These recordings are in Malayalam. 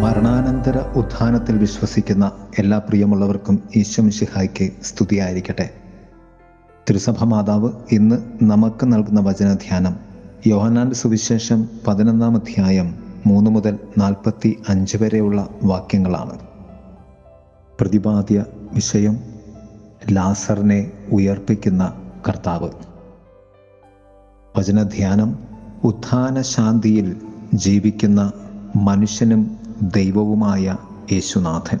മരണാനന്തര ഉത്ഥാനത്തിൽ വിശ്വസിക്കുന്ന എല്ലാ പ്രിയമുള്ളവർക്കും ഈശ്വമിഷിഹായ്ക്ക് സ്തുതിയായിരിക്കട്ടെ. തിരുസഭ മാതാവ് ഇന്ന് നമുക്ക് നൽകുന്ന വചനധ്യാനം യോഹനാന്റെ സുവിശേഷം പതിനൊന്നാം അധ്യായം മൂന്ന് മുതൽ നാൽപ്പത്തി അഞ്ച് വരെയുള്ള വാക്യങ്ങളാണ്. പ്രതിപാദ്യ വിഷയം ലാസറിനെ ഉയർപ്പിക്കുന്ന കർത്താവ്. വചനധ്യാനം ഉത്ഥാന ശാന്തിയിൽ ജീവിക്കുന്ന മനുഷ്യനും ദൈവവുമായ യേശുനാഥൻ.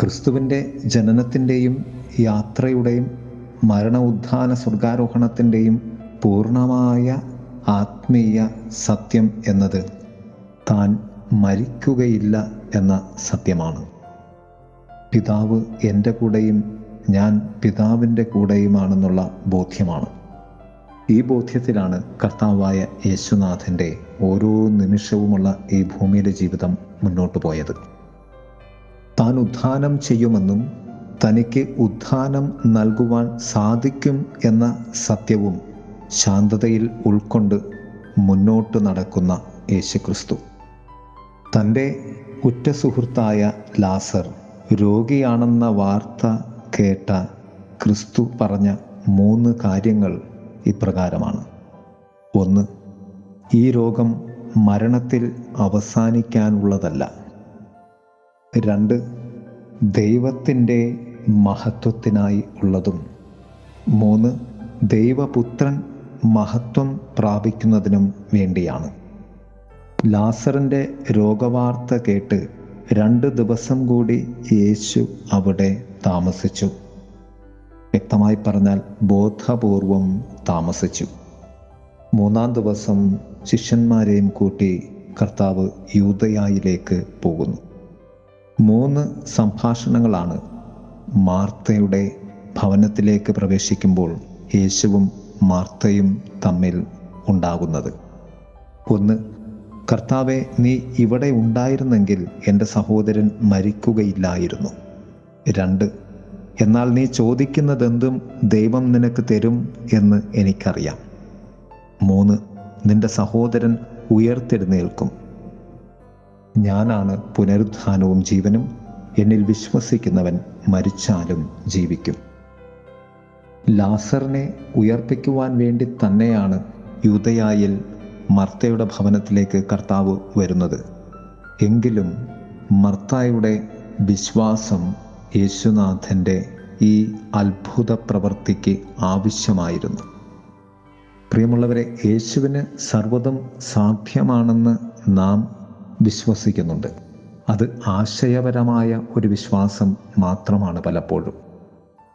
ക്രിസ്തുവിന്റെ ജനനത്തിന്റെയും യാത്രയുടെയും മരണ ഉത്ഥാന സ്വർഗാരോഹണത്തിന്റെയും പൂർണമായ ആത്മീയ സത്യം എന്നത് താൻ മരിക്കുകയില്ല എന്ന സത്യമാണ്. പിതാവ് എന്റെ കൂടെയും ഞാൻ പിതാവിന്റെ കൂടെയുമാണെന്നുള്ള ബോധ്യമാണ്. ഈ ബോധ്യത്തിലാണ് കർത്താവായ യേശുനാഥന്റെ ഓരോ നിമിഷവുമുള്ള ഈ ഭൂമിയിലെ ജീവിതം മുന്നോട്ട് പോയത്. താൻ ഉദ്ധാനം ചെയ്യുമെന്നും തനിക്ക് ഉദ്ധാനം നൽകുവാൻ സാധിക്കും എന്ന സത്യവും ശാന്തതയിൽ ഉൾക്കൊണ്ട് മുന്നോട്ട് നടക്കുന്ന യേശുക്രിസ്തു. തന്റെ ഉറ്റ സുഹൃത്തായ ലാസർ രോഗിയാണെന്ന വാർത്ത കേട്ട ക്രിസ്തു പറഞ്ഞ മൂന്ന് കാര്യങ്ങൾ ഇപ്രകാരമാണ്. ഒന്ന് ഈ രോഗം മരണത്തിൽ അവസാനിക്കാനുള്ളതല്ല. രണ്ട് ദൈവത്തിന്റെ മഹത്വത്തിനായി ഉള്ളതും. മൂന്ന് ദൈവപുത്രൻ മഹത്വം പ്രാപിക്കുന്നതിനും വേണ്ടിയാണ്. ലാസറിന്റെ രോഗവാർത്ത കേട്ട് രണ്ട് ദിവസം കൂടി യേശു അവിടെ താമസിച്ചു. വ്യക്തമായി പറഞ്ഞാൽ ബോധപൂർവം താമസിച്ചു. മൂന്നാം ദിവസം ശിഷ്യന്മാരെയും കൂട്ടി കർത്താവ് യൂതയായിലേക്ക് പോകുന്നു. മൂന്ന് സംഭാഷണങ്ങളാണ് മാർത്തയുടെ ഭവനത്തിലേക്ക് പ്രവേശിക്കുമ്പോൾ യേശുവും മാർത്തയും തമ്മിൽ ഉണ്ടാകുന്നത്. ഒന്ന് കർത്താവെ നീ ഇവിടെ ഉണ്ടായിരുന്നെങ്കിൽ എന്റെ സഹോദരൻ മരിക്കുകയില്ലായിരുന്നു. രണ്ട് എന്നാൽ നീ ചോദിക്കുന്നതെന്തും ദൈവം നിനക്ക് തരും എന്ന് എനിക്കറിയാം. മൂന്ന്. നിന്റെ സഹോദരൻ ഉയർത്തെഴുന്നേൽക്കും. ഞാനാണ് പുനരുത്ഥാനവും ജീവനും. എന്നിൽ വിശ്വസിക്കുന്നവൻ മരിച്ചാലും ജീവിക്കും. ലാസറിനെ ഉയർപ്പിക്കുവാൻ വേണ്ടി തന്നെയാണ് യൂതയായിൽ മർത്തയുടെ ഭവനത്തിലേക്ക് കർത്താവ് വരുന്നത്. എങ്കിലും മർത്തായുടെ വിശ്വാസം യേശുനാഥന്റെ ഈ അത്ഭുത പ്രവൃത്തിക്ക് ആവശ്യമായിരുന്നു. പ്രിയമുള്ളവരെ യേശുവിന് സർവതും സാധ്യമാണെന്ന് നാം വിശ്വസിക്കുന്നുണ്ട്. അത് ആശയപരമായ ഒരു വിശ്വാസം മാത്രമാണ് പലപ്പോഴും.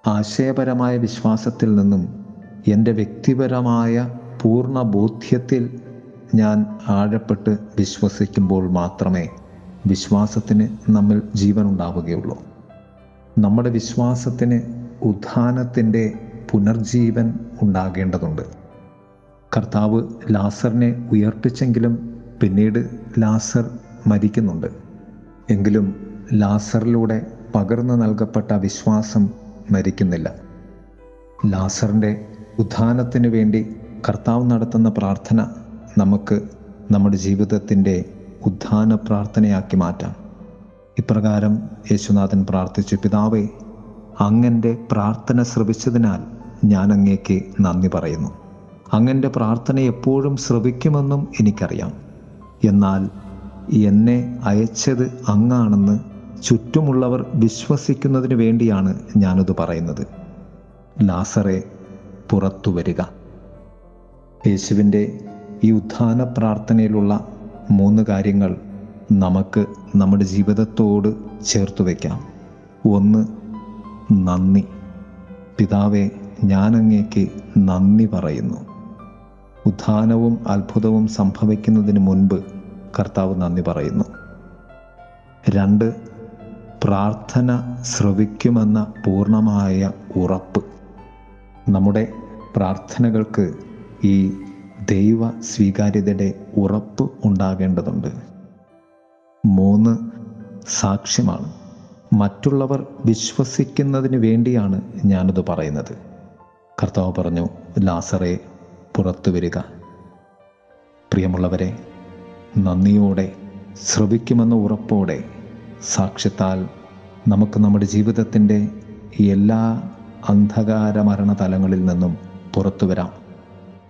ആശയപരമായ വിശ്വാസത്തിൽ നിന്നും എന്റെ വ്യക്തിപരമായ പൂർണ ബോധ്യത്തിൽ ഞാൻ ആഴപ്പെട്ട് വിശ്വസിക്കുമ്പോൾ മാത്രമേ വിശ്വാസത്തിന് നമ്മിൽ ജീവൻ ഉണ്ടാവുകയുള്ളൂ. നമ്മുടെ വിശ്വാസത്തിന് ഉത്ഥാനത്തിന്റെ പുനർജീവൻ ഉണ്ടാകേണ്ടതുണ്ട്. കർത്താവ് ലാസറിനെ ഉയർപ്പിച്ചെങ്കിലും പിന്നീട് ലാസർ മരിക്കുന്നുണ്ട്. എങ്കിലും ലാസറിലൂടെ പകർന്നു നൽകപ്പെട്ട വിശ്വാസം മരിക്കുന്നില്ല. ലാസറിന്റെ ഉത്ഥാനത്തിനു വേണ്ടി കർത്താവ് നടത്തുന്ന പ്രാർത്ഥന നമുക്ക് നമ്മുടെ ജീവിതത്തിന്റെ ഉത്ഥാന പ്രാർത്ഥനയാക്കി മാറ്റാം. ഇപ്രകാരം യേശുനാഥൻ പ്രാർത്ഥിച്ചു പിതാവേ അങ്ങന്റെ പ്രാർത്ഥന ശ്രവിച്ചതിനാൽ ഞാൻ അങ്ങേക്ക് നന്ദി പറയുന്നു. അങ്ങന്റെ പ്രാർത്ഥന എപ്പോഴും ശ്രവിക്കുമെന്നും എനിക്കറിയാം. എന്നാൽ എന്നെ അയച്ചത് അങ്ങാണെന്ന് ചുറ്റുമുള്ളവർ വിശ്വസിക്കുന്നതിന് വേണ്ടിയാണ് ഞാനത് പറയുന്നത്. ലാസറെ പുറത്തു വരിക. യേശുവിന്റെ ഈ ഉത്ഥാന പ്രാർത്ഥനയിലുള്ള മൂന്ന് കാര്യങ്ങൾ നമുക്ക് നമ്മുടെ ജീവിതത്തോട് ചേർത്ത് വയ്ക്കാം. ഒന്ന് നന്ദി. പിതാവെ ഞാനങ്ങേക്ക് നന്ദി പറയുന്നു. ഉത്ഥാനവും അത്ഭുതവും സംഭവിക്കുന്നതിന് മുൻപ് കർത്താവ് നന്ദി പറയുന്നു. രണ്ട് പ്രാർത്ഥന ശ്രവിക്കുമെന്ന പൂർണമായ ഉറപ്പ്. നമ്മുടെ പ്രാർത്ഥനകൾക്ക് ഈ ദൈവ സ്വീകാര്യതയുടെ ഉറപ്പ് ഉണ്ടാകേണ്ടതുണ്ട്. മൂന്ന് സാക്ഷ്യമാണ്. മറ്റുള്ളവർ വിശ്വസിക്കുന്നതിന് വേണ്ടിയാണ് ഞാനത് പറയുന്നത്. കർത്താവ് പറഞ്ഞു ലാസറെ പുറത്തു വരിക. പ്രിയമുള്ളവരെ നന്ദിയോടെ ശ്രവിക്കുമെന്ന ഉറപ്പോടെ സാക്ഷ്യത്താൽ നമുക്ക് നമ്മുടെ ജീവിതത്തിന്റെ എല്ലാ അന്ധകാര മരണതലങ്ങളിൽ നിന്നും പുറത്തു വരാം.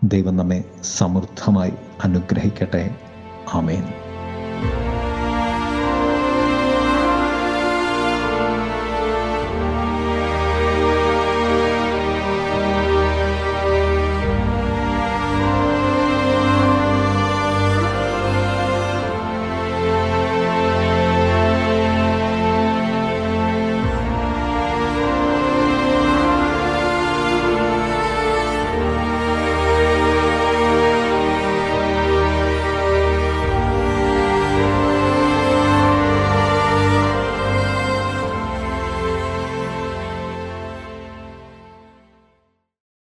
ദൈവം നമ്മെ സമൃദ്ധമായി അനുഗ്രഹിക്കട്ടെ. ആമേൻ.